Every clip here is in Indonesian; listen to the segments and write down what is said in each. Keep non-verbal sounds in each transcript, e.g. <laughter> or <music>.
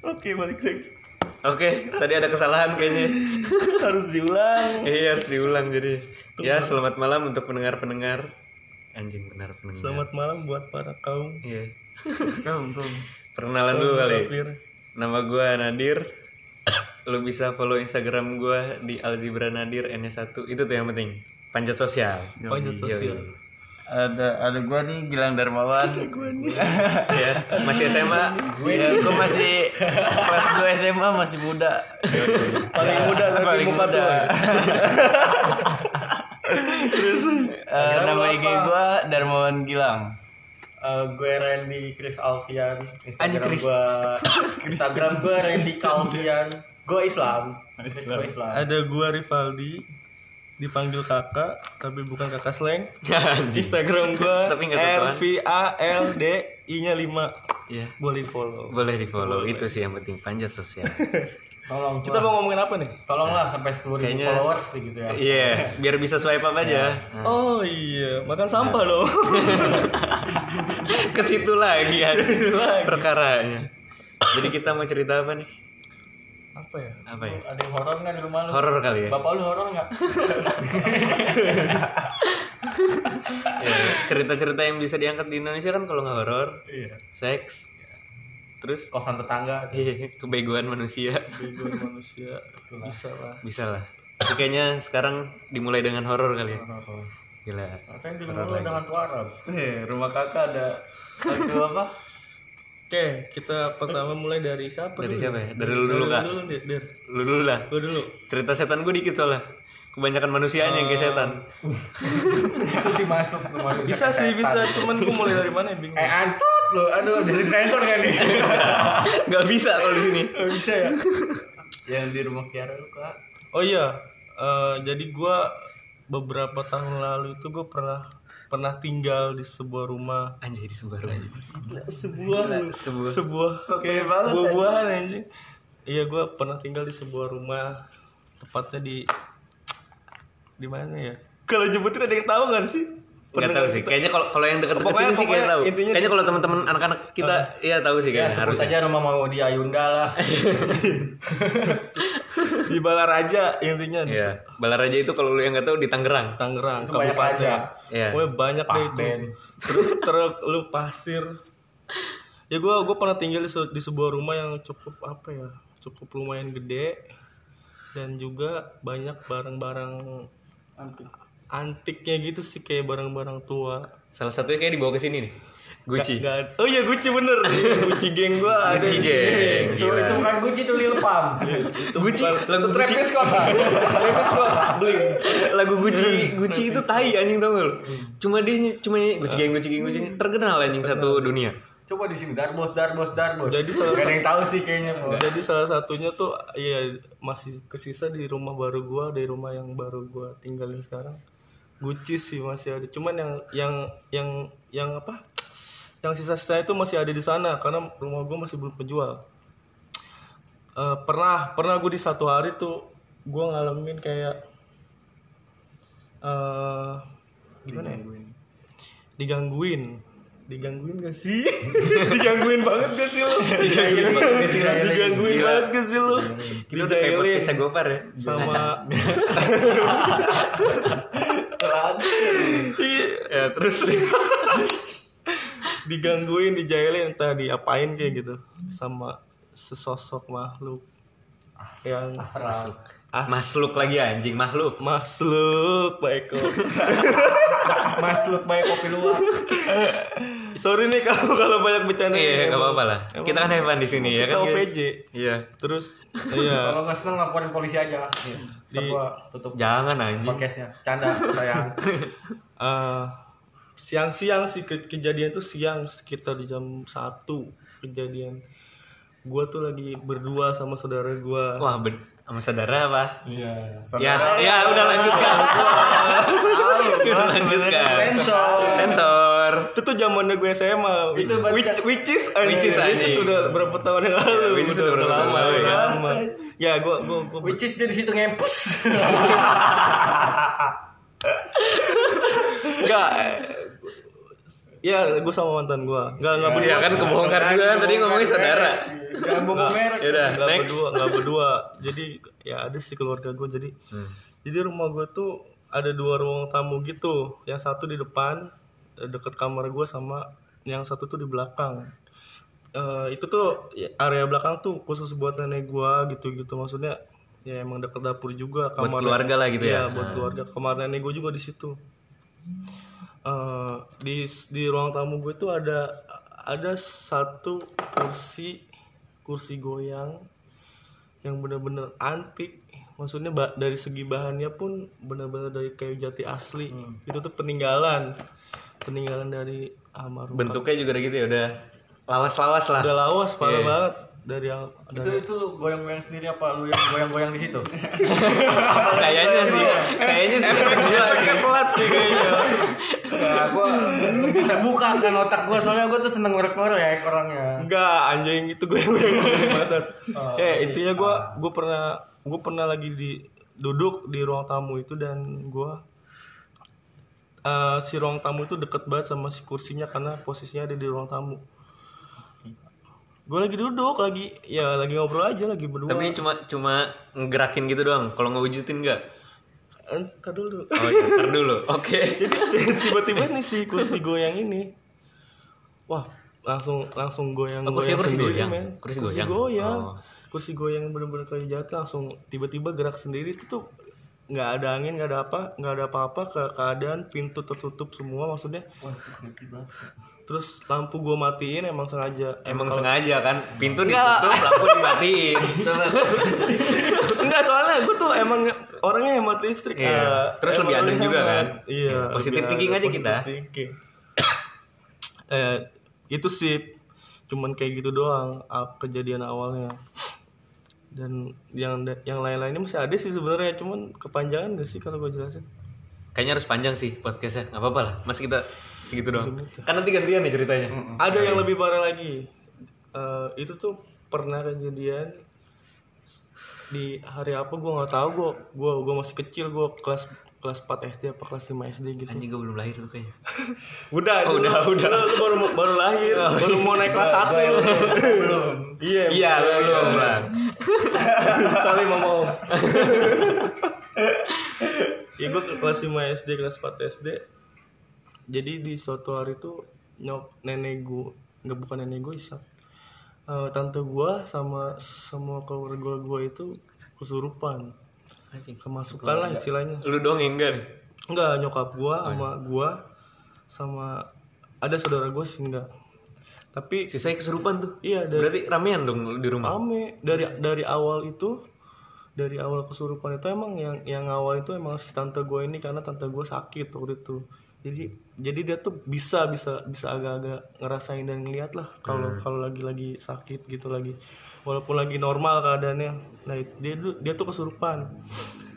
Oke, balik lagi. Oke, tadi ada kesalahan kayaknya. <laughs> Harus diulang. Iya harus diulang jadi. Ya selamat malam untuk pendengar-pendengar. Anjing benar pendengar. Selamat malam buat para kaum. Iya. <laughs> Kaum, kaum. Perkenalan dulu kali. Musafir. Nama gua Nadir. Lu bisa follow Instagram gua di Alzibra Nadir N1. Itu tuh yang penting. Panjat sosial. Panjat sosial. Ada ada gua nih Gilang Darmawan. <laughs> Ya, masih SMA. Iya, gua masih kelas 2 SMA masih muda. Paling muda tapi Paling muka muda. tua. <laughs> Eh, nama IG gua Darmawan Gilang. Eh, gue Randy Chris Alfian. Instagram gue <laughs> Instagram gue Randy Calvian gue Islam. Chris gue Islam. Ada gua Rivaldi dipanggil kakak tapi bukan kakak slang. <laughs> Instagram gua Tapi R. V A L D I nya 5. Iya. Boleh follow. Boleh di follow. Itu sih yang penting panjat sosial. <laughs> tolong Kita mau ngomongin apa nih? tolonglah sampai 10 ribu Kayaknya- followers gitu ya Iya, biar bisa swipe up aja. Nah, Oh iya, makan sampah loh. <laughs> ke situ lagi ya perkaranya. Jadi kita mau cerita apa nih? Apa ya? Apa ya? ada yang horor nggak di rumah lu Horor kali ya? bapak lu horor nggak <laughs> Ya, cerita-cerita yang bisa diangkat di Indonesia kan kalau nggak horor, iya seks, terus kosan tetangga iya, kebegoan manusia Bego <laughs> manusia bisa lah. bisa lah. Tapi kayaknya sekarang dimulai dengan horor kali ya. horor Gila. apa yang di Horor rumah lu lagi. dengan tua Arab Eh, rumah kakak ada satu apa <laughs> Oke, kita pertama mulai dari siapa Dari dulu? siapa ya? Dari lu dulu, Kak. Dulu, Dir. Dir. Lu dulu lah. Gua dulu. Cerita setan gue dikit soalnya. Kebanyakan manusianya yang kayak setan. <laughs> itu sih masuk tuh manusia Bisa sih, setan. bisa. Cuman gua mulai dari mana ya, bingung. eh antut lu aduh bisa disensor gak nih <laughs> Gak bisa kalau di sini. Oh, bisa ya <laughs> yang di rumah Kiara lu kak Oh iya, eh, jadi gua beberapa tahun lalu itu gue pernah pernah tinggal di sebuah rumah Anjay di sebuah rumah. sebuah Sebuah. sebuah kayak banget, buah-buahan anjing. Iya gue pernah tinggal di sebuah rumah tepatnya di di mana ya? Kalau nyebutin ada yang tahu nggak sih? Nggak tahu sih. Kayaknya kalau kalau yang dekat-dekat sini sih kayak pokoknya tahu. intinya- Kayaknya kalau teman-teman anak-anak kita iya tahu sih ya kayaknya sebut harusnya. aja rumah mau di Ayunda lah <laughs> Di Balaraja intinya di Iya. Balaraja itu kalau lu yang nggak tahu di Tangerang. Tangerang, Itu banyak kabupaten. raja. Iya. Pokoknya banyak deh itu. Terus truk lu pasir. Ya gue gua pernah tinggal di, se- di sebuah rumah yang cukup apa ya? Cukup lumayan gede dan juga banyak barang-barang antiknya gitu sih kayak barang-barang tua. Salah satunya kayak dibawa ke sini nih. Gucci. Gak- oh iya Gucci bener. Gucci geng gua ada. Gucci geng. itu Gila. itu bukan Gucci itu Lil Pump Gucci, lagu Travis Scott Travis Scott, Blink. lagu Gucci, Gucci itu tai anjing tau gak lu? Cuma dia cuma nyanyi Gucci geng, Gucci geng, Gucci terkenal anjing satu dunia. coba di sini Darbos Darbos Darbos Jadi salah gak ada yang tahu sih kayaknya. Jadi salah satunya tuh ya masih kesisa di rumah baru gua, di rumah yang baru gua tinggalin sekarang. Gucci sih masih ada. Cuman yang yang yang yang apa? Yang sisa-sisa itu masih ada di sana karena rumah gua masih belum penjual. Eh, pernah pernah gue di satu hari tuh gua ngalamin kayak eh gimana ya? Digangguin. Digangguin gak sih? <laughs> Digangguin banget gak sih lu? Digangguin banget gak sih? Digangguin banget gak sih lu? Kita udah kayak podcast Gopar ya. sama <laughs> Ya terus digangguin, dijailin entah diapain kayak gitu sama sesosok makhluk yang as Masluk lagi anjing makhluk. makhluk. Mas lu baik kopi luwak Sorry nih kalau kalau banyak bercanda. Iya, nggak apa-apa lah. Kita kan have fun di sini ya kan. OVJ. Iya. Terus <laughs> iya kalau nggak seneng laporin polisi aja di di tutup Jangan anjing. podcastnya canda sayang <laughs> eh, siang-siang sih ke- kejadian tuh siang sekitar di jam satu kejadian gua tuh lagi berdua sama saudara gua Wah, ben- sama saudara apa? iya Ya, ya udah lanjutkan. <laughs> udah lanjutkan. sensor Sensor. itu tuh zamannya gue SMA Itu which, which is Which is which is sudah berapa tahun yang lalu Ya, which is udah berapa lama tahun lalu, udah ya. lama. ya gua gua, gua which is dia di situ ngempus <laughs> enggak Iya, gue sama mantan gue. Nggak nggak berdua. Iya kan kebongkar juga kan tadi ngomongin saudara. Jangan bohong merek. Yaudah, nggak next. berdua, nggak berdua. Jadi ya ada sih keluarga gue. Jadi jadi rumah gue tuh ada dua ruang tamu gitu. Yang satu di depan eh, deket kamar gue sama yang satu tuh di belakang. Eh, itu tuh ya, area belakang tuh khusus buat nenek gue gitu-gitu maksudnya ya emang deket dapur juga kamar keluarga lah gitu ya? Iya, buat keluarga kamar nenek gue juga di situ Eh, di di ruang tamu gue tuh ada ada satu kursi kursi goyang yang bener-bener antik maksudnya dari segi bahannya pun bener-bener dari kayu jati asli itu tuh peninggalan peninggalan dari almarhum Bentuknya juga udah gitu ya udah lawas-lawas lah. udah lawas parah Iya. banget dari yang Itu itu lu goyang-goyang sendiri apa lu yang goyang-goyang di situ? <laughs> Kayaknya sih, kayaknya sih sih. pelat sih kayaknya Ya, gua lebih terbuka kan otak gua soalnya gua tuh seneng ngorek-ngorek orangnya. Enggak, anjing itu gue yang bangsat. eh, intinya gue gue pernah gue pernah lagi di duduk di ruang tamu itu dan gue eh, si ruang tamu itu deket banget sama si kursinya karena posisinya ada di ruang tamu. Gue lagi duduk lagi ya lagi ngobrol aja lagi berdua. Tapi ini cuma cuma ngerakin gitu doang. Kalau ngewujudin enggak? Entar dulu. Oh, iya, ntar dulu. <laughs> Oke. Jadi tiba-tiba nih si kursi goyang ini, wah langsung langsung goyang Oh, kursinya kursi sendiri goyang? men. Kursi kursi goyang? goyang. Oh. Kursi goyang bener-bener kayak jatuh langsung tiba-tiba gerak sendiri itu tuh nggak ada angin nggak ada apa nggak ada apa-apa ke keadaan pintu tertutup semua maksudnya terus lampu gua matiin emang sengaja Emang sengaja kan pintu ditutup, lampu dimatiin. <laughs> Enggak soalnya gue tuh emang orangnya hemat listrik. Iya. eh, Terus lebih adem juga hemat. kan? Iya. Positive lebih thinking aja kita. thinking. <coughs> eh itu sih cuman kayak gitu doang ah, kejadian awalnya. Dan yang yang lain-lainnya masih ada sih sebenarnya cuman kepanjangan gak sih kalau gue jelasin? Kayaknya harus panjang sih podcastnya. Nggak apa-apa lah. Masih kita segitu doang. Kan nanti gantian nih ceritanya. Ada yang lebih parah lagi. Eh, itu tuh pernah kejadian di hari apa gue nggak tahu gue gue gue masih kecil gue kelas kelas 4 SD apa kelas 5 SD gitu Anjing gue belum lahir tuh kayaknya. <laughs> udah Oh, udah, lu- udah. lu, lu baru baru lahir baru mau naik kelas satu <laughs> iya Iya, belum lah. saling ngomong ya gue ke kelas 5 SD kelas 4 SD jadi di suatu hari tuh nyok nenek gue nggak bukan nenek gue Isa. Eh, tante gue sama semua keluarga gue itu kesurupan kemasukan lah istilahnya Lu doang yang enggak nih. enggak nyokap gue sama gue sama ada saudara gue sih enggak tapi Sisanya kesurupan tuh. iya dari Berarti ramean dong di rumah. rame dari dari awal itu dari awal kesurupan itu emang yang yang awal itu emang si tante gue ini karena tante gue sakit waktu itu jadi jadi dia tuh bisa bisa bisa agak-agak ngerasain dan ngeliat lah kalau kalau lagi lagi sakit gitu lagi walaupun lagi normal keadaannya. Nah dia tuh- dia tuh kesurupan.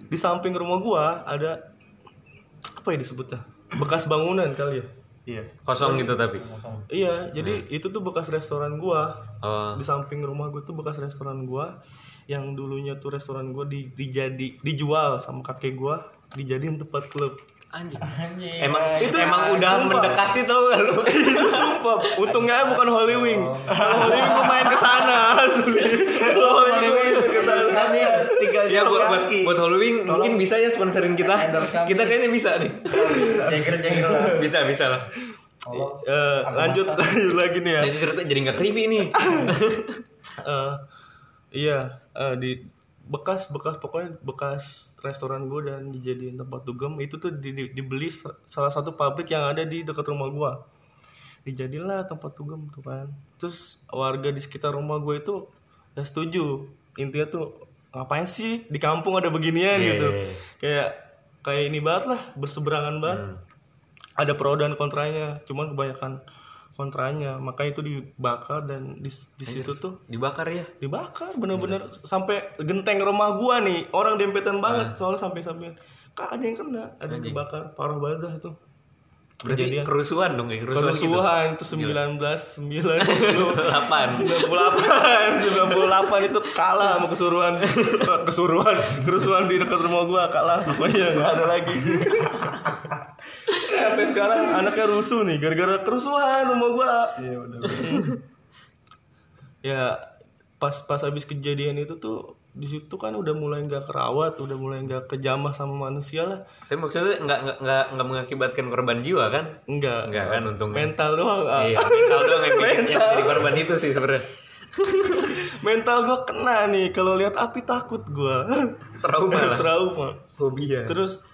Di samping rumah gua ada apa ya disebutnya? Bekas bangunan kali ya? Iya. Kosong gitu tapi. iya jadi itu tuh bekas restoran gua. Oh. di samping rumah gue tuh bekas restoran gua. Yang dulunya tuh restoran gua di dijadi dijual sama kakek gua. Dijadiin tempat klub Anjing. Anjing. Emang Itu emang udah sumpah. mendekati tau gak lu? <laughs> itu sumpah untungnya bukan Holy Wing Kalau Holy Wing gue main ke sana <laughs> asli Holy Wing ke sana nih tinggal ya buat buat, buat Halloween mungkin bisa ya sponsorin kita. Kita kayaknya bisa nih. jengkel-jengkel lah. Bisa bisa lah. Eh, lanjut lanjut <laughs> lagi nih ya Nah, cerita jadi nggak creepy nih. Eh, iya eh, di bekas bekas pokoknya bekas restoran gue dan dijadiin tempat dugem itu tuh di- di- dibeli sa- salah satu pabrik yang ada di dekat rumah gue dijadilah tempat dugem tuh kan. Terus warga di sekitar rumah gue itu nggak setuju. Intinya tuh ngapain sih di kampung ada beginian? Iya, gitu. iya, iya. kayak kayak ini banget lah berseberangan banget. Hmm. ada pro dan kontranya cuman kebanyakan kontranya. Maka itu dibakar dan di, di situ tuh Dibakar ya. dibakar bener-bener sampai genteng rumah gua nih. Orang dempetan banget soalnya sampai sampai kak ada yang kena. Ada yang dibakar. Parah banget dah itu. Berarti Kejadian. kerusuhan dong ya, kerusuhan, gitu. kerusuhan itu 19 9 <laughs> Delapan. 98 98 itu kalah sama kesuruhan. Kesuruhan kerusuhan di dekat rumah gua kalah. Pokoknya nggak ada lagi sampai sekarang anaknya rusuh nih gara-gara kerusuhan rumah gua Iya udah. ya pas pas habis kejadian itu tuh di situ kan udah mulai nggak kerawat udah mulai nggak kejamah sama manusia lah Tapi maksudnya nggak nggak nggak mengakibatkan korban jiwa kan? enggak Enggak kan untungnya. mental doang ah. Iya, mental doang yang bikin <laughs> yang jadi korban itu sih sebenarnya. mental gua kena nih kalau lihat api takut gua Trauma lah. <laughs> trauma Fobia. terus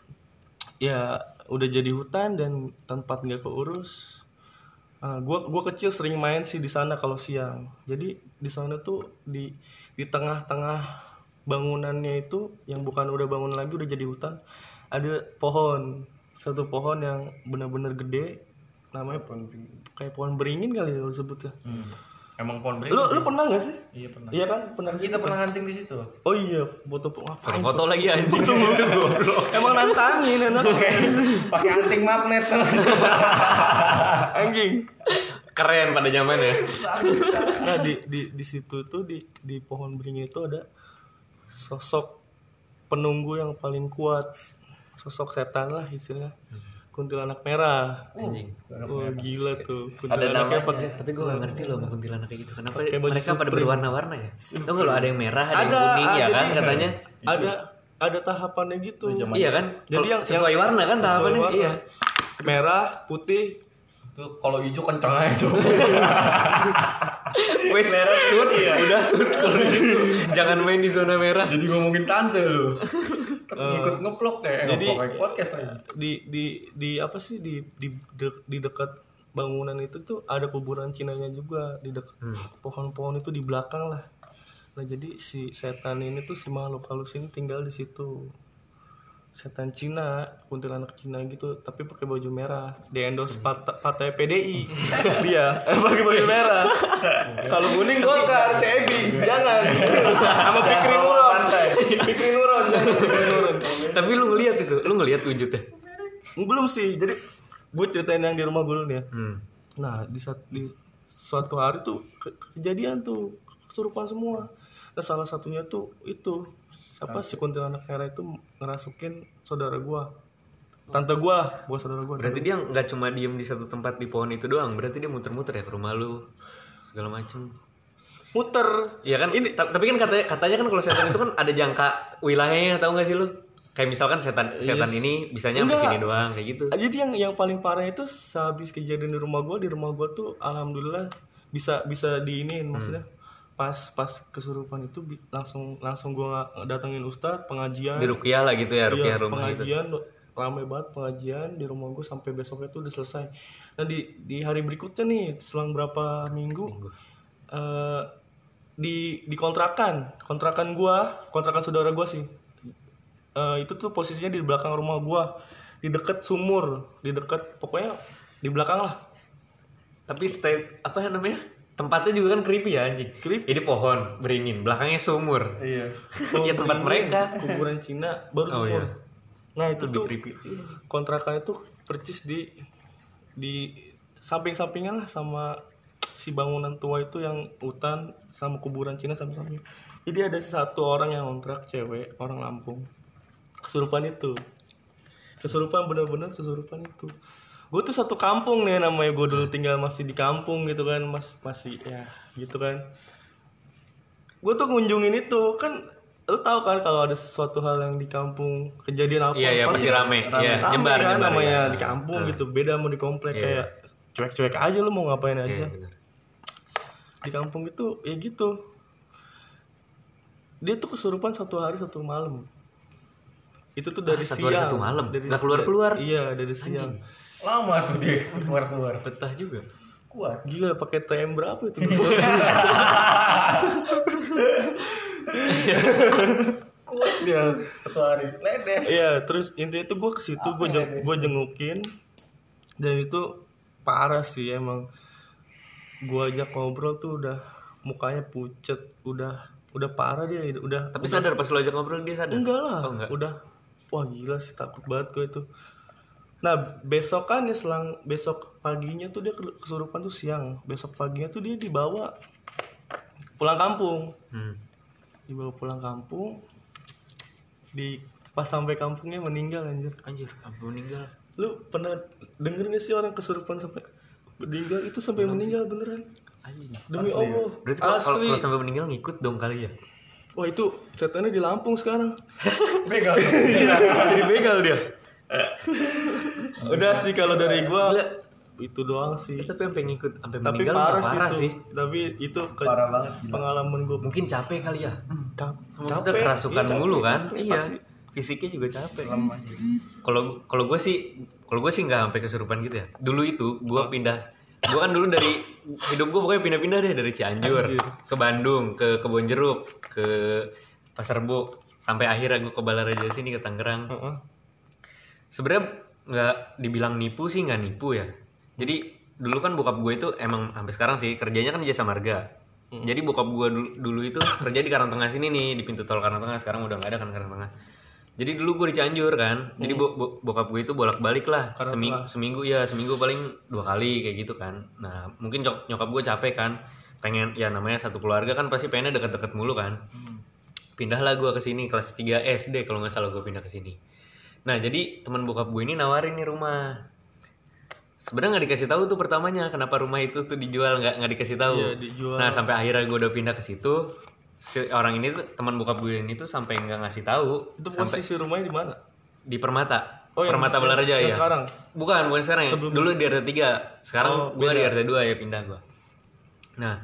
ya udah jadi hutan dan tempat nggak keurus. Ah, gua gua kecil sering main sih di sana kalau siang. Jadi di sana tuh di di tengah-tengah bangunannya itu yang bukan udah bangun lagi udah jadi hutan ada pohon. Satu pohon yang benar-benar gede namanya kayak pohon beringin. kali ya lo sebutnya. Hmm. Emang pohon lu beringin lu sih? pernah nggak sih Iya pernah. iya kan pernah Kita pernah hunting di situ. oh iya foto ngapain Foto lagi anjing itu <laughs> goblok. emang nantangin enak Pakai hunting magnet. anjing Keren pada zamannya. nah di di di situ tuh di di pohon beringin itu ada sosok penunggu yang paling kuat sosok setan lah istilahnya kuntilanak merah Anjing. oh gila tuh kuntilanaknya namanya. pakai Tapi gue gak ngerti loh sama kuntilanak kayak gitu. Kenapa mereka pada berwarna-warna ya? Tau gak lo ada yang merah, ada, yang Ada, kuning ya ada kan nih. katanya? ada ada tahapannya gitu Iya kan? Jadi yang- sesuai yang- warna kan tahapannya? warna. Iya. merah putih Itu kalau hijau kenceng aja coba. <laughs> Wes, shoot, udah shoot kalau di situ. Jangan main di zona merah. Jadi ngomongin tante lu. Ikut ngeplok kayak Jadi- ngeplok podcast aja. di di di apa sih di di de- di dekat bangunan itu tuh ada kuburan Cinanya juga di dekat pohon-pohon itu di belakang lah. Nah jadi si setan ini tuh si makhluk halus ini tinggal di situ. Setan Cina, kuntilanak Cina gitu, tapi pakai baju merah. Di endorse partai, partai PDI. Dia eh, pakai baju merah. Kalau kuning Golkar, Sebi, jangan. Sama Fikri Nuron. Fikri Nuron, jangan Fikri Nuron. Tapi lu ngeliat itu, lu ngeliat wujudnya. Belum sih. Jadi gue ceritain yang di rumah gue dulu nih ya. Hmm. Nah di saat di suatu hari tuh ke- kejadian tuh kesurupan semua. Nah salah satunya tuh itu apa si kuntilanak merah itu ngerasukin saudara gua, tante gua, bukan saudara gua. Berarti dia nggak cuma diem di satu tempat di pohon itu doang. Berarti dia muter-muter ya ke rumah lu segala macem. muter. Iya kan? Ini tapi kan katanya katanya kan kalau setan itu kan ada jangka wilayahnya tahu nggak sih lu? Kayak misalkan setan setan Yes. ini bisanya sampai Enggak. sini doang kayak gitu. Jadi yang yang paling parah itu sehabis kejadian di rumah gua, di rumah gua tuh alhamdulillah bisa bisa diinin maksudnya. Pas pas kesurupan itu langsung langsung gua datengin ustadz pengajian. Di rukiah lah gitu ya, rukiah Iya, rumah gitu. pengajian ramai banget pengajian di rumah gue sampai besoknya tuh udah selesai. Nah di di hari berikutnya nih selang berapa minggu, eh, di di kontrakan kontrakan gua kontrakan saudara gua sih Eh, itu tuh posisinya di belakang rumah gua di deket sumur di deket pokoknya di belakang lah Tapi stay apa ya namanya? Tempatnya juga kan creepy ya anjing. Creepy. Ini pohon beringin, belakangnya sumur. iya <laughs> Ya, tempat mereka. kuburan Cina baru Oh, sumur iya. nah itu Lebih tuh creepy. kontrakan itu percis di di samping-sampingan lah sama si bangunan tua itu yang hutan sama kuburan Cina samping-samping. Jadi ada satu orang yang kontrak cewek orang Lampung kesurupan itu kesurupan bener-bener kesurupan itu gue tuh satu kampung nih namanya gue dulu tinggal masih di kampung gitu kan mas masih ya gitu kan gue tuh ngunjungin itu kan lu tahu kan kalau ada sesuatu hal yang di kampung kejadian apa Iya, iya, pasti rame. Iya, rame nyebar, kan nyebar, namanya iya. di kampung Ah. gitu beda mau di komplek Iya. kayak cuek-cuek aja lu mau ngapain Iya, aja di kampung itu ya gitu dia tuh kesurupan satu hari satu malam itu tuh dari Ah, satu siang hari satu malam? Dari- Nggak keluar-keluar? iya dari siang Lama tuh dia keluar-keluar. Betah juga. Kuat. gila pakai TM berapa itu <laughs> Kuat dia satu hari. Ledes. iya terus intinya tuh gue ke situ gue jeng gue jengukin dan itu parah sih emang gue ajak ngobrol tuh udah mukanya pucet udah udah parah dia udah Tapi sadar pas lo ajak ngobrol dia sadar. enggak lah Oh, enggak. udah wah gila sih takut banget gue itu nah besokannya selang besok paginya tuh dia ke- kesurupan tuh siang. Besok paginya tuh dia dibawa pulang kampung. Hmm. dibawa pulang kampung. Di pas sampai kampungnya meninggal anjir. Anjir, sampai meninggal. lu pernah denger gak sih orang kesurupan sampai meninggal? Itu sampai meninggal beneran. Anjing. demi Allah. Berarti kalau kalau- asli. kalau sampai meninggal ngikut dong kali ya. wah itu setannya di Lampung sekarang. <laughs> Begal. <laughs> jadi begal dia <laughs> udah sih kalau dari gua Gila. itu doang sih Tapi sampai ngikut sampai tapi meninggal parah, mah parah sih, sih. tapi itu ke Parah banget, gila. pengalaman gua Mungkin capek kali ya. Cap- Maksudnya capek. kerasukan Iya, mulu kan? capek, iya. pasti. Fisiknya juga capek. Kalau kalau gue sih kalau gue sih nggak sampai kesurupan gitu ya. Dulu itu gue pindah gue kan dulu dari hidup gue pokoknya pindah-pindah deh dari Cianjur Anjir. ke Bandung ke Kebon Jeruk ke Pasar Rebo sampai akhirnya gue ke Balaraja sini ke Tangerang Heeh. Sebenarnya nggak dibilang nipu sih nggak nipu ya. Jadi dulu kan bokap gue itu emang sampai sekarang sih kerjanya kan di jasa marga. Jadi bokap gue dulu, dulu itu kerja di Karangtengah sini nih di pintu tol Karangtengah. Sekarang udah nggak ada kan Karangtengah. Jadi dulu gue di Cianjur kan. Jadi bo- bo- bokap gue itu bolak balik lah seminggu, seminggu ya seminggu paling dua kali kayak gitu kan. Nah mungkin nyok- nyokap gue capek kan. Pengen ya namanya satu keluarga kan pasti pengennya deket-deket mulu kan. Pindahlah gue ke sini kelas 3 SD kalau nggak salah gue pindah ke sini nah jadi teman bokap gue ini nawarin nih rumah. Sebenarnya nggak dikasih tahu tuh pertamanya kenapa rumah itu tuh dijual nggak nggak dikasih tahu. Iya, dijual. nah sampai akhirnya gue udah pindah ke situ si orang ini tuh teman bokap gue ini tuh sampai nggak ngasih tahu. Itu sampai posisi rumahnya di mana? di Permata. Oh, yang- Permata yang ya sekarang? bukan bukan sekarang ya. Dulu di RT 3 sekarang Oh, gue di RT 2 ya pindah gue nah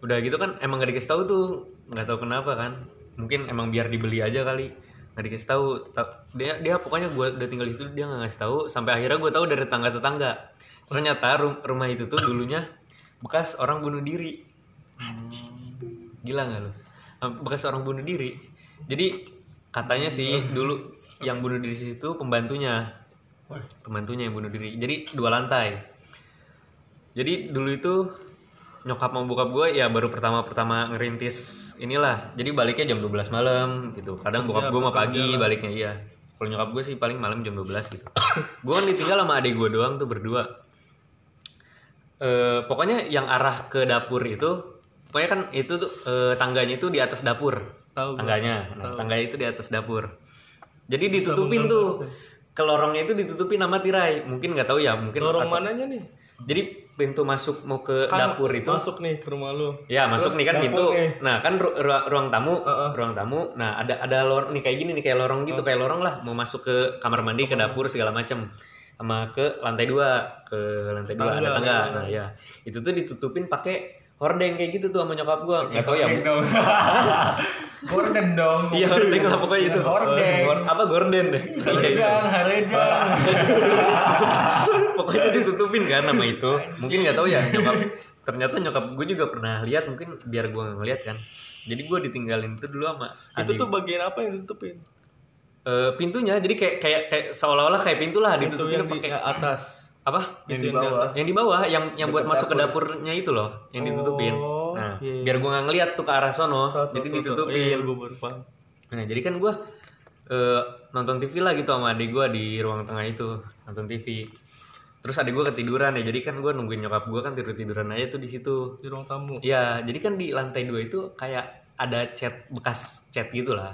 udah gitu kan emang gak dikasih tahu tuh. Nggak tahu kenapa kan. Mungkin emang biar dibeli aja kali nggak dikasih tahu. Ta- dia dia pokoknya gue udah tinggal di situ dia nggak ngasih tahu. Sampai akhirnya gue tahu dari tetangga tetangga ternyata rum- rumah itu tuh dulunya bekas orang bunuh diri. Gila nggak lu? Bekas orang bunuh diri. Jadi katanya sih dulu yang bunuh diri situ pembantunya. Pembantunya yang bunuh diri. Jadi dua lantai. Jadi dulu itu nyokap mau bokap gue ya baru pertama-pertama ngerintis inilah jadi baliknya jam 12 malam gitu. Kadang bokap gue mau pagi baliknya iya. Kalau nyokap gue sih paling malam jam 12 gitu. <coughs> Gue kan ditinggal sama adik gue doang tuh berdua. Eh, pokoknya yang arah ke dapur itu pokoknya kan itu tuh eh, tangganya itu di atas dapur. Tahu gua. tangganya nah, tangganya itu di atas dapur. Jadi ditutupin tuh. ke lorongnya itu ditutupin sama tirai. Mungkin nggak tahu ya mungkin lorong atau- mananya nih? Jadi pintu masuk mau ke Kan dapur itu? masuk nih ke rumah lu. Ya masuk Terus nih kan pintu. nih. nah kan ru- ru- ruang tamu Heeh. ruang tamu. Nah ada ada lorong nih kayak gini nih kayak lorong gitu kayak lorong lah. Mau masuk ke kamar mandi ke dapur segala macam sama ke lantai dua ke lantai dua ada Tangga, tangga. ya. nah ya itu tuh ditutupin pakai hordeng kayak gitu tuh sama nyokap gua nggak tahu ya dong. <laughs> Gorden dong. iya hordeng lah pokoknya itu Hordeng. Apa gorden deh Iya. Haledang, haledang. pokoknya ditutupin kan nama itu mungkin nggak tahu ya nyokap ternyata nyokap gue juga pernah lihat mungkin biar gue ngeliat kan jadi gue ditinggalin itu dulu sama itu adik. tuh bagian apa yang ditutupin Eh, pintunya jadi kayak kayak kayak seolah-olah kayak pintu lah itu ditutupin pakai atas apa yang di bawah yang di bawah yang yang buat masuk ke dapurnya itu loh yang ditutupin Oh, nah iya, iya. biar gue nggak ngeliat tuh ke arah sono jadi ditutupin Iya, gua baru paham. Nah, jadi kan gue nonton TV lah gitu sama adik gue di ruang tengah itu nonton TV. Terus adik gue ketiduran ya, jadi kan gue nungguin nyokap gue kan tidur tiduran aja tuh di situ. di ruang tamu Iya, jadi kan di lantai dua itu kayak ada cat bekas cat gitu lah.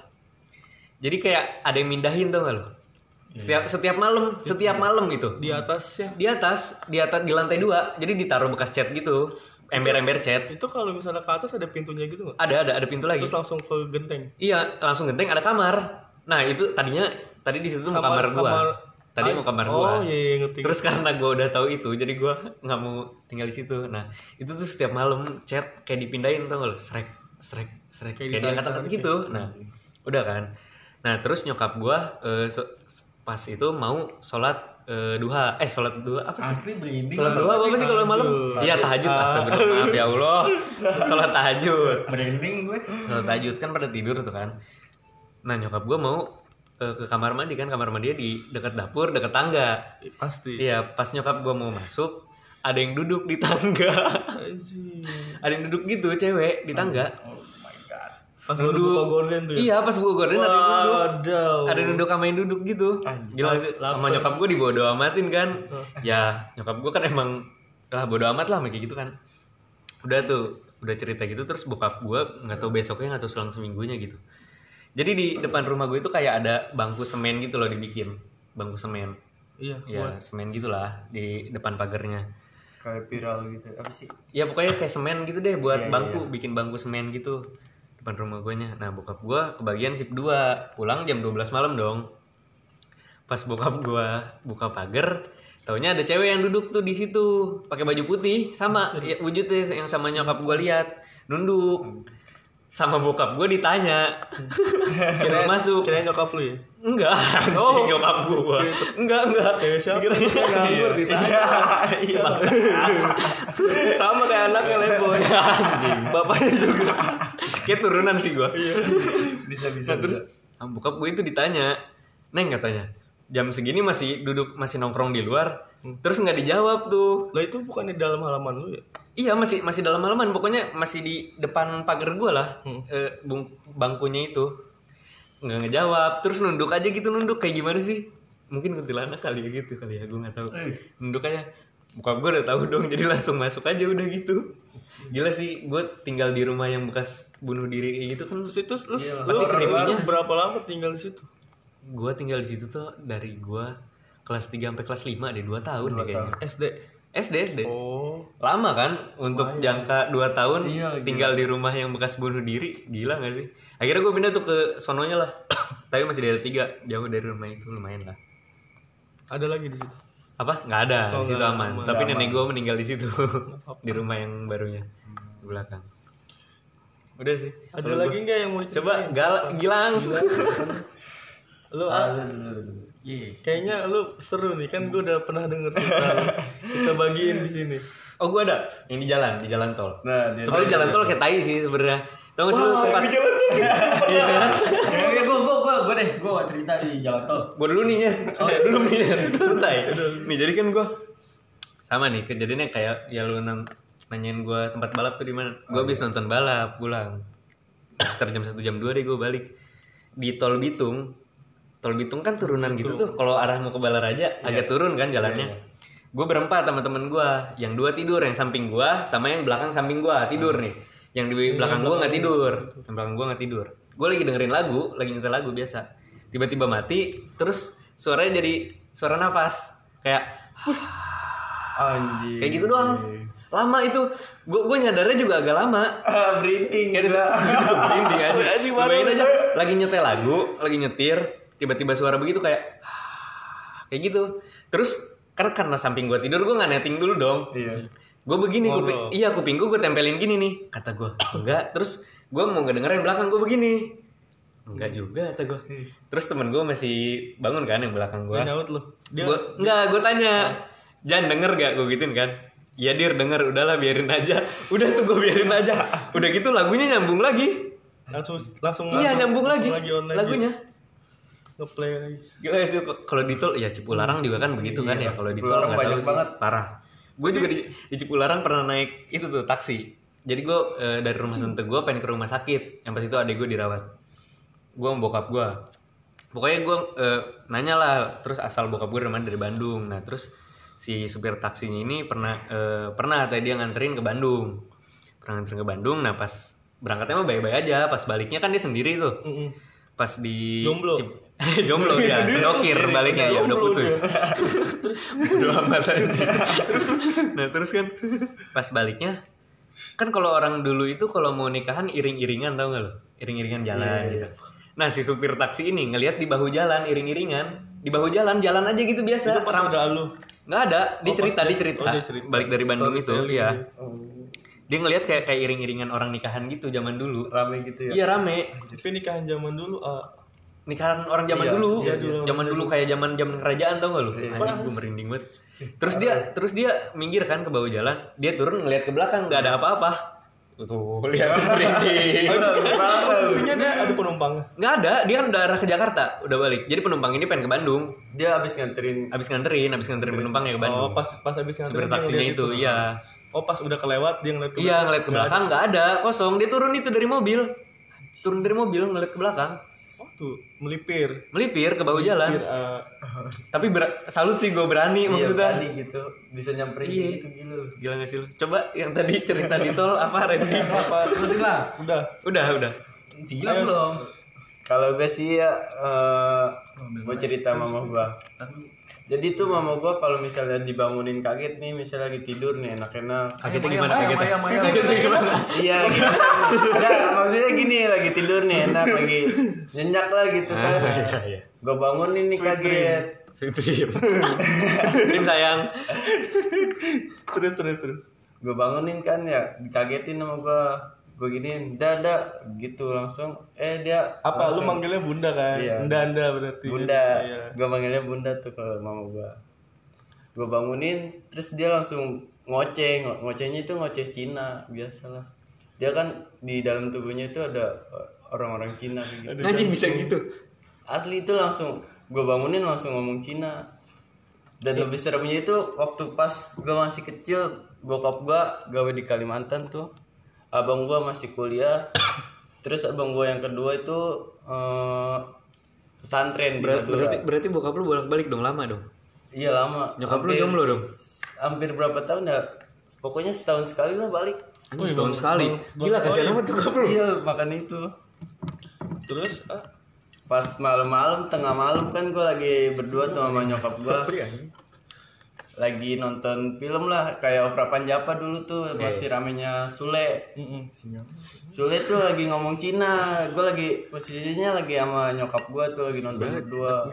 Jadi kayak ada yang mindahin tuh gak lo? Setiap setiap malam, setiap malam gitu. di atasnya Di atas, di atas di lantai dua, jadi ditaruh bekas cat gitu, ember-ember cat. itu kalau misalnya ke atas ada pintunya gitu nggak Ada ada ada pintu lagi. terus langsung ke genteng Iya, langsung genteng ada kamar. Nah, itu tadinya tadi di situ mau kamar, gua. Tadi mau kamar gua. oh iya, iya ngerti Terus karena gua udah tahu itu, jadi gua nggak mau tinggal di situ. Nah, itu tuh setiap malam chat kayak dipindahin tau gak lo? Srek, srek, srek. Kayak, Kayak diangkat-angkat ditarik-tarik gitu. Nah, udah kan. Nah, terus nyokap gua eh, so- pas itu mau sholat eh, duha. Eh, sholat duha apa sih? Asli merinding. Sholat duha apa sih kalau malam? Iya, tahajud. Astagfirullah, maaf ya Allah. Sholat tahajud. Merinding gue. Sholat tahajud kan pada tidur tuh kan. Nah nyokap gue mau eh, ke kamar mandi kan kamar mandinya di dekat dapur dekat tangga. pasti Iya pas nyokap gue mau masuk ada yang duduk di tangga. Ada yang duduk gitu cewek di tangga. Pas buka gorden tuh ya Iya pas gue gorden ada yang duduk. Wadaw. Ada yang duduk sama yang duduk gitu. Gila sih. Sama nyokap gue dibodo amatin kan. ya nyokap gue kan emang lah bodo amat lah kayak gitu kan. Udah tuh udah cerita gitu terus bokap gue nggak tahu besoknya nggak tahu selang seminggunya gitu. Jadi di depan rumah gue itu kayak ada bangku semen gitu loh dibikin bangku semen. Iya, ya semen gitulah di depan pagarnya Kayak viral gitu. Apa sih? ya pokoknya kayak semen gitu deh buat Iya, bangku bikin bangku semen gitu depan rumah guanya. Nah bokap gua kebagian sip 2 pulang jam 12 malam dong. Pas bokap gua buka pagar taunya ada cewek yang duduk tuh di situ pakai baju putih. Sama ya, wujudnya yang sama nyokap gua lihat. Nunduk sama bokap gua ditanya. <laughs> Kira masuk. Kirain nyokap lu ya? enggak. <laughs> Oh. Nyokap gua. Enggak enggak. Cewek siapa? nganggur ditanya. Iya. <laughs> Sama kayak anaknya Leboy. anjing. Bapaknya juga. Kayak turunan sih gua. Bisa bisa. Nah, terus ah, bokap gue itu ditanya. Neng katanya jam segini masih duduk masih nongkrong di luar. Terus nggak dijawab tuh. Lah itu bukan di dalam halaman lu ya? Iya masih masih dalam halaman pokoknya masih di depan pagar gue lah. Eh, bung- bangkunya itu. Nggak ngejawab. Terus nunduk aja gitu nunduk. Kayak gimana sih? Mungkin kuntilanak kali ya gitu kali ya. Gue nggak tahu. Nunduk aja. Bokap gue udah tahu dong jadi langsung masuk aja udah gitu. Gila sih gue tinggal di rumah yang bekas bunuh diri kayak gitu kan. Terus itu lu, lu pasti creepy-nya. berapa lama tinggal di situ? gue tinggal di situ tuh dari gue kelas 3 sampai kelas 5 deh. 2 tahun deh kayaknya. SD. SD SD Oh, lama kan untuk jangka 2 tahun Iya, gila. tinggal di rumah yang bekas bunuh diri. Gila gak sih? Akhirnya gue pindah tuh ke sononya lah. <coughs> Tapi masih dari tiga jauh dari rumah itu lumayan lah. Ada lagi di situ. apa? Nggak ada Oh, di situ aman. aman. tapi nenek gue meninggal di situ <laughs> di rumah yang barunya di belakang. Udah sih. Ada Kalau lagi nggak yang mau coba gal gilang. <laughs> Lu ah, kayaknya lu seru nih kan gue udah pernah denger cerita lu. Kita bagiin di sini. oh gue ada yang di jalan di jalan tol Nah, sebenarnya jalan tol kayak tai sih sebenarnya tau gak sih lu tempat Iya kan? Ya, gue, gue, gue, gue deh, gue cerita di jalan tol. Gue dulu nih ya. Oh, ya, dulu nih ya. Selesai. Nih jadi kan gue sama nih kejadiannya kayak ya lu nang- nanyain gue tempat balap tuh di mana. Gue habis nonton balap pulang. Sekitar jam satu jam dua deh gue balik di tol Bitung. Tol Bitung kan turunan gitu tuh. Kalau arah mau ke Balaraja agak turun kan jalannya. Gue berempat sama temen gue. Yang dua tidur, yang samping gue sama yang belakang samping gue tidur nih. Yang di belakang gue nggak tidur. Yang belakang gue nggak tidur. Gue lagi dengerin lagu, lagi nyetel lagu biasa. Tiba-tiba mati, terus suaranya jadi suara nafas. Kayak Anjing. kayak gitu doang. Lama itu. Gue gue nyadarnya juga agak lama. Ah, breathing. Kayak ada merinding <laughs> aja. Bayangin aja lagi nyetel lagu, lagi nyetir, tiba-tiba suara begitu kayak kayak gitu. Terus kan karena samping gue tidur gue nggak netting dulu dong. Iya. Gue begini, kuping, iya kuping gue gue tempelin gini nih, kata gue. Enggak, terus gue mau ngedengerin belakang gue begini. Enggak juga kata gue. Terus temen gue masih bangun kan yang belakang gue. Nyaut. Dia Gua, enggak, gue tanya. Jan denger gak gue gituin kan? Ya dir denger, udahlah biarin aja. Udah tuh gue biarin aja. Udah gitu lagunya nyambung lagi. langsung langsung iya langsung- nyambung lagi, langsung online lagunya. Ngeplay lagi. Gila sih kalau di tol ya Cipularang juga kan begitu kan ya kalau di tol tahu banyak sih. banget. parah. Gue juga di, di Cipularang pernah naik itu tuh taksi. Jadi gue eh, dari rumah tante gue pengen ke rumah sakit. Yang pas itu adek gue dirawat. Gue sama bokap gue. Pokoknya gue eh, nanya lah terus asal bokap gue dari dari Bandung. Nah terus si supir taksinya ini pernah eh, pernah tadi dia nganterin ke Bandung. Pernah nganterin ke Bandung. Nah pas berangkatnya mah baik-baik aja. Pas baliknya kan dia sendiri tuh pas di Jomblo. Cip- <laughs> jomblo ya sedokir baliknya ya udah putus. <laughs> Udah amat aja terus nah terus kan pas baliknya kan kalau orang dulu itu kalau mau nikahan iring-iringan tau gak lo iring-iringan jalan gitu. Nah si supir taksi ini ngelihat di bahu jalan iring-iringan. Di bahu jalan jalan aja gitu biasa. Itu pas Ram- udah lu. nggak ada dia Oh, cerita dia dia- oh, dia cerita. balik dari Bandung itu ya gitu. dia ngelihat kayak kayak iring-iringan orang nikahan gitu zaman dulu. Rame gitu ya. iya rame. Tapi nikahan zaman dulu ah, nikahan orang zaman Iya, dulu, iya, dulu. zaman dulu kayak zaman zaman kerajaan tau gak lu? Anjing gue merinding banget. Terus dia terus dia minggir kan ke bawah jalan, dia turun ngeliat ke belakang nggak ada apa-apa. Tuh lihat merinding. Posisinya dia ada penumpang. Nggak ada, dia kan udah arah ke Jakarta, udah balik. Jadi penumpang ini pengen ke Bandung, Dia habis nganterin abis nganterin, abis nganterin penumpangnya ke Oh, Bandung. pas pas habis Supir nganterin dia taksinya itu, iya. Oh, pas udah kelewat dia ngeliat ke Iya belakang. ngeliat ke Nggak belakang nggak ada, kosong. Dia turun itu dari mobil, turun dari mobil ngeliat ke belakang. Oh, tuh melipir. melipir ke bawah jalan. Ah, Tapi ber- salut sih gue berani Iya, maksudnya. tadi gitu. Bisa nyamperin Iya. gitu gila. Gila gak sih lu? Coba yang tadi cerita di tol apa Randy? <laughs> Apa? Terus lah. udah. Udah, udah. Si Gilang belum. Kalau gue sih ya eh, gue cerita mama gue. Jadi tuh mama gue kalau misalnya dibangunin kaget nih, misalnya lagi tidur nih enak-enak. Kagetnya gimana kagetnya? Maya, Maya. Kagetnya gimana? Iya, gitu. Maksudnya gini lagi tidur nih enak lagi nyenyak lah gitu kan. Ah, iya, iya. Gue bangunin nih kaget. Sweet dream. Dream sayang. terus terus terus Gue bangunin kan ya, dikagetin sama gue. Gue giniin, dada gitu langsung. Eh dia apa lu langsung- manggilnya bunda kan Iya. unda anda berarti Bunda. Iya. Gue manggilnya bunda tuh kalau mama gue. Gue bangunin, terus dia langsung ngoceh. Ngo- Ngocehnya itu ngoceh Cina, biasalah. Dia kan di dalam tubuhnya itu ada eh, orang-orang Cina gitu. Anjing bisa gitu. Asli itu langsung gue bangunin langsung ngomong Cina. Dan lebih seremnya itu waktu pas gue masih kecil, bokap gue gawe di Kalimantan tuh. Abang gue masih kuliah. <coughs> Terus abang gue yang kedua itu eh, pesantren Ber- berarti berarti bokap lu bolak-balik dong lama dong. Iya lama. Nyokap lu jomblo dong? Hampir berapa tahun ya? Pokoknya setahun sekali lah balik. Anjing setahun sekali. Gila kasihan amat bokap lu. Iya makan itu. terus ah, Pas malam-malam tengah malam kan gue lagi berdua tuh sama nyokap gue. Lagi nonton film lah kayak Opera Panjapa dulu tuh masih ramenya Sule. Sule tuh lagi ngomong Cina. Gue lagi posisinya lagi sama nyokap gue tuh lagi nonton berdua.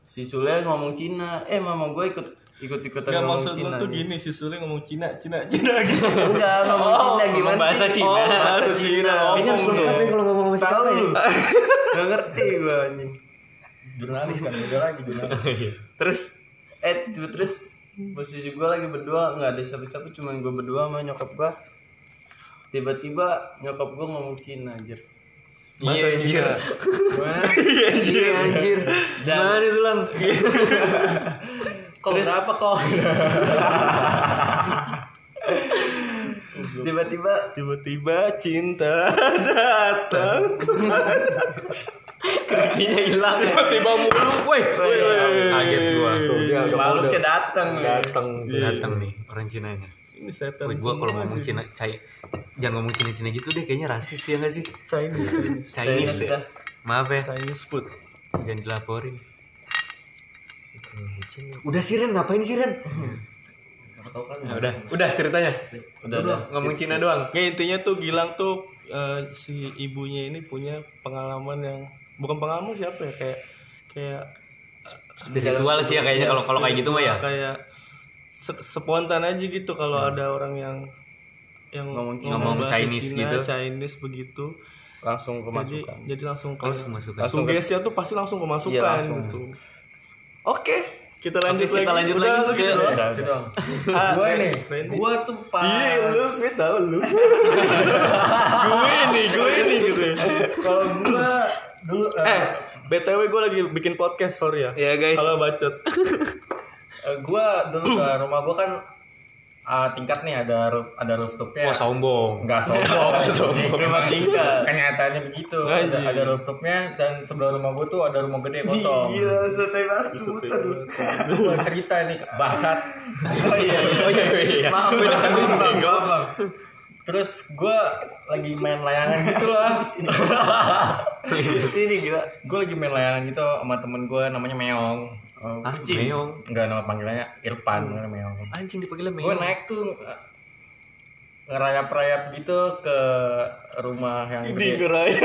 Si Sule ngomong Cina. Eh mama gue ikut ikut ikutan nggak ngomong maksud Cina. tuh gini si Sule ngomong Cina Cina Cina gitu Enggak ngomong Cina gimana ngomong bahasa sih? Cina. Oh, bahasa Bahasa Cina. Cina. Kayaknya dong. tapi kalau ngomong sama si Tahu kakak lu. ya. Gak ngerti gue anjing. Jurnalis kan, beda lagi jurnalis. <laughs> Terus Eh terus posisi gue lagi berdua nggak ada siapa-siapa cuman gue berdua sama nyokap gue. Tiba-tiba nyokap gue ngomong Cina anjir. Iya anjir. Gimana? <laughs> Iya anjir. Gimana itu lang? Kok berapa kok? Tiba-tiba tiba-tiba cinta <laughs> datang Kakinya hilang. Tiba-tiba mulu. Woi. Kaget gua. makhluknya datang. datang Datang nih orang Cina ini. ini setan Woi, gua kalau ngomong Cina, cai, jangan ngomong Cina-Cina gitu deh, kayaknya rasis ya nggak sih? Chinese Chinese, ya. Maaf ya, Chinese food jangan dilaporin. Udah siren, ngapain siren? Ya, udah, udah ceritanya. Udah, Udah, udah. ngomong Cina doang. Ya intinya tuh Gilang tuh eh, si ibunya ini punya pengalaman yang bukan pengalaman siapa ya kayak kayak Spiritual sih ya kayaknya kalau kalau kayak gitu mah ya. kayak se- spontan aja gitu kalau ada orang yang yang Ngomong Cina. Ngomong Chinese Cina, gitu. Chinese begitu Langsung jadi kemasukan. jadi langsung Kalau kayak masuk Langsung ke- sugesti tuh pasti langsung kemasukan Iya, langsung. gitu oke kita lanjut Oke, lagi kita lanjut Udah, lagi lu ke- gitu doang? <laughs> Ah, Gue Randy. gue tuh pas Iya, lu, gue tau lu. <laughs> gue ini, gue ini gitu. kalau gue dulu eh, Eh, BTW gue lagi bikin podcast, sorry ya. Ya guys. Kalau bacot. <laughs> eh, gue dulu ke rumah gue kan ah, tingkat nih ada ada rooftopnya. Oh sombong. Enggak sombong. <laughs> Rumah tinggal. Kenyataannya begitu. Ada, ada rooftopnya dan sebelah rumah gue tuh ada rumah gede kosong. Gila, santai banget. Gue cerita nih basat. <laughs> Oh iya, iya. Oh iya iya maaf, maaf. Terus gue lagi main layangan gitu lah. Sini gila. gue lagi main layangan gitu sama temen gue namanya Meong. Oh, meong. Enggak nama panggilannya Irfan namanya Meong. Anjing dipanggilnya Gue meong. naik tuh ngerayap-rayap gitu ke rumah yang Di gede. gerai. <laughs>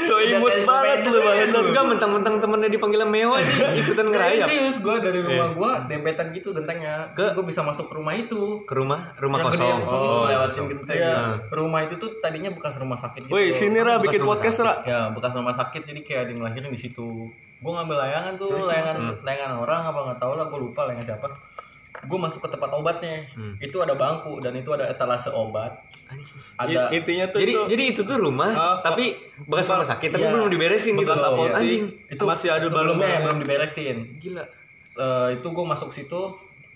So imut banget lu banget. Enggak mentang-mentang temennya dipanggilnya meo aja <laughs> ikutan ngerayap serius gue dari rumah gue dempetan gitu gentengnya. Ke- gue bisa masuk ke rumah itu. ke rumah rumah Yang gede kosong. yang kosong Oh, itu. lewatin genteng. Iya, Ah. rumah itu tuh tadinya bekas rumah sakit gitu. Woi, sini Ra bikin podcast Ra. Ya, bekas rumah sakit jadi kayak ada yang ngelahirin di situ. Gue ngambil layangan tuh, layangan layangan orang apa nggak tahu lah, gue lupa layangan siapa. Gue masuk ke tempat obatnya. Hmm. Itu ada bangku dan itu ada etalase obat. Anjing. Ada I- Intinya tuh Jadi itu jadi itu tuh rumah Ah, tapi bekas rumah sakit tapi Iya. belum diberesin gitu. apotek. Anjing. itu masih ada sebelumnya balon-balon. belum diberesin. Gila. Eh, itu gue masuk situ,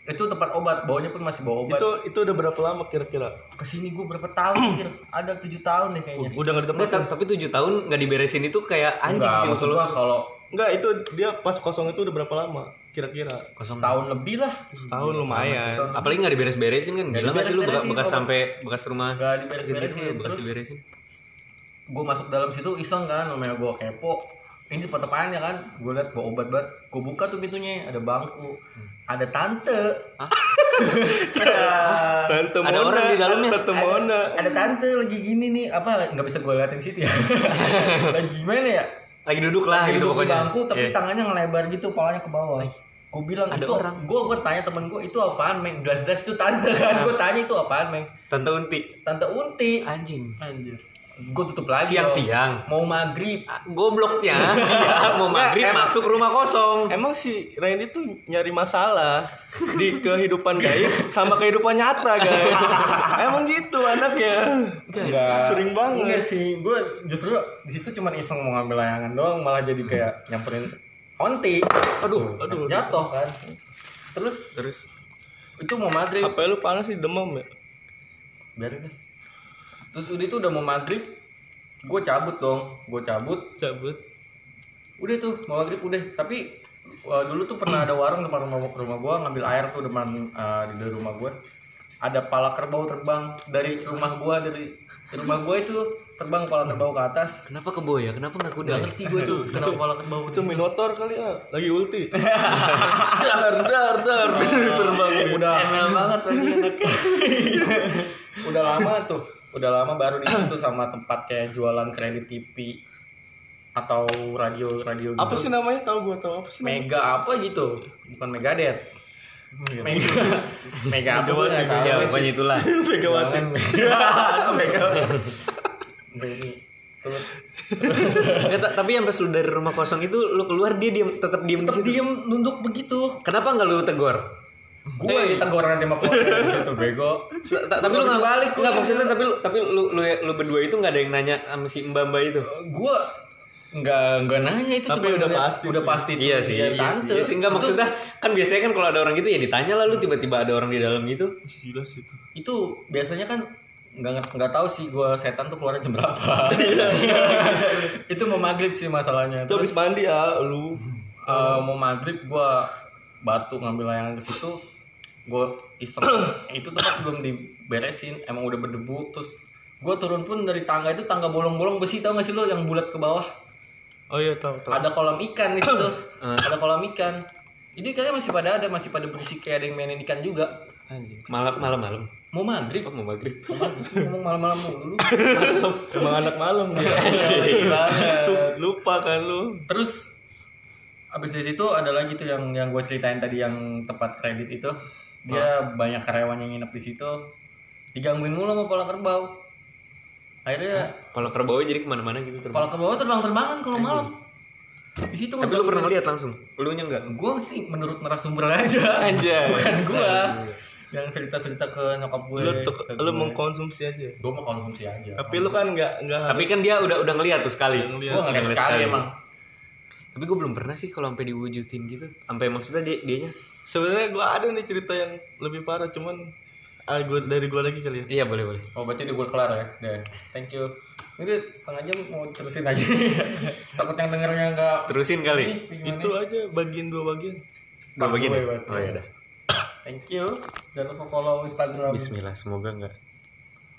itu tempat obat, baunya pun masih bau obat. itu itu udah berapa lama kira-kira? Ke sini gue berapa tahun, <clears throat> Kir? Ada tujuh tahun deh kayaknya. Udah nggak ta- tapi tujuh tahun nggak diberesin itu kayak anjing Enggak, sih maksud kalau Enggak, itu dia pas kosong itu udah berapa lama? Kira-kira kosong. setahun lebih lah. setahun lumayan. Apalagi nggak diberes-beresin kan? Gila nggak sih lu bekas, obat. sampai bekas rumah Nggak sakit diberes-beresin. bekas diberesin. gue masuk dalam situ iseng kan namanya gue kepo ini tempat apaan ya kan gue liat bawa obat banget gue buka tuh pintunya ada bangku ada tante <laughs> Tante Ada Mona, orang di dalamnya? Tante Mona. ada tante lagi gini nih apa nggak bisa gue liatin situ ya <laughs> lagi gimana ya Lagi duduk lah lagi gitu duduk di pokoknya. bangku tapi Iya. tangannya ngelebar gitu palanya ke bawah gue bilang Ada itu orang. gue gue tanya temen gue itu apaan meng jelas-jelas itu tante kan gue tanya itu apaan meng Tante Unti. tante unti Anjing. Anjir. Gue tutup lagi Siang-siang. dong. mau maghrib Ah, Gobloknya dia <laughs> mau maghrib emang- masuk rumah kosong. Emang si Randy tuh nyari masalah di kehidupan gaib sama kehidupan nyata guys. Emang gitu anaknya. Enggak. Sering banget. Enggak sih, gue justru di situ cuma iseng mau ngambil layangan doang, malah jadi kayak nyamperin onti. Aduh, aduh, jatuh kan. Terus Terus itu mau maghrib, HP lu panas sih demam ya? biarin deh. Terus udah itu udah mau maghrib, gue cabut dong, gue cabut. Cabut. Udah tuh mau maghrib udah, tapi uh, dulu tuh pernah ada warung depan rumah rumah gue ngambil air tuh depan uh, di rumah gue. Ada pala kerbau terbang dari rumah gue dari dari rumah gue itu terbang pala kerbau ke atas. kenapa kebo ya? Kenapa nggak kuda? Gak ya? ngerti gue tuh <laughs> kenapa pala kerbau Itu Minotaur kali ya, lagi ulti. <laughs> dar dar dar terbang. udah ML banget tadi <laughs> udah lama tuh udah lama baru di situ sama tempat kayak jualan kredit TV atau radio radio gitu. Apa sih namanya? Tahu gua tahu apa sih? namanya? Mega apa gitu bukan Megadet Mega <laughs> Mega apa gue nggak tahu Ya pokoknya itulah. Megawati. Jangan Mega <laughs> Mega terus Nggak, tapi yang pas lu dari rumah kosong itu lu keluar dia diam tetap diem di tetap diem nunduk begitu Kenapa nggak lu tegur? Gue yang ditegur nanti sama keluarga <laughs> di situ bego Ta- ta- tapi lu nggak balik, nggak maksudnya tapi lu tapi lu lu, lu berdua itu nggak ada yang nanya sama si mbak mbak itu. gue nggak nggak nanya itu Tapi cuma udah pasti udah sih. pasti tuh Iya sih, dia iya tante sih. Iya sih, enggak Itu- maksudnya kan biasanya kan kalau ada orang gitu ya ditanya lah lu tiba-tiba ada orang di dalam gitu. Gila sih itu. itu biasanya kan nggak nggak- nggak tahu sih gue setan tuh keluarnya jam <laughs> berapa <laughs> itu mau maghrib sih masalahnya Itu habis terus mandi ya lu. eh, mau maghrib gue batu ngambil layangan ke situ gue iseng. <clears throat> Itu tempat belum diberesin emang udah berdebu terus gue turun pun dari tangga itu tangga bolong-bolong besi tau gak sih lo yang bulat ke bawah? Oh iya tahu tahu. ada kolam ikan di situ. <clears throat> Ada kolam ikan. Ini kayaknya masih pada ada masih pada berisik kayak ada yang mainin ikan juga. Malam malam malam. mau maghrib? Oh, mau maghrib. mau maghrib ngomong malam-malam mulu. <laughs> Emang anak malam <laughs> Lupa kan lu. Terus abis dari situ ada lagi tuh yang yang gue ceritain tadi yang tempat kredit itu dia banyak karyawan yang nginep di situ digangguin mulu sama pola kerbau akhirnya Kalau kerbau jadi ke mana-mana gitu pola terbang. kerbau terbang terbangan kalau malam di situ Tapi lu pernah lihat langsung? Lu nya enggak? gue sih menurut narasumber aja Anjay. <laughs> bukan gue yang cerita cerita ke nyokap gue Lu tuk- lu mengkonsumsi aja. gue mau konsumsi aja Tapi lu kan nggak nggak Tapi kan dia udah udah ngeliat tuh sekali. Ngeliat. gue ngeliat sekali emang Tapi gue belum pernah sih kalau sampai diwujudin gitu. Sampai maksudnya dia dianya. Sebenarnya gua ada nih cerita yang lebih parah cuman ah, gua, dari gua lagi kali ya. Iya boleh boleh. Oh berarti udah gue kelar ya? Deh. Thank you. Ini setengah jam mau terusin lagi. <laughs> Takut yang dengernya nggak. Terusin kali. Ini? Itu aja bagian dua bagian. Dua bagian gue ya? berarti. Oh ya dah. Thank you. Jangan lupa follow Instagram. Bismillah semoga enggak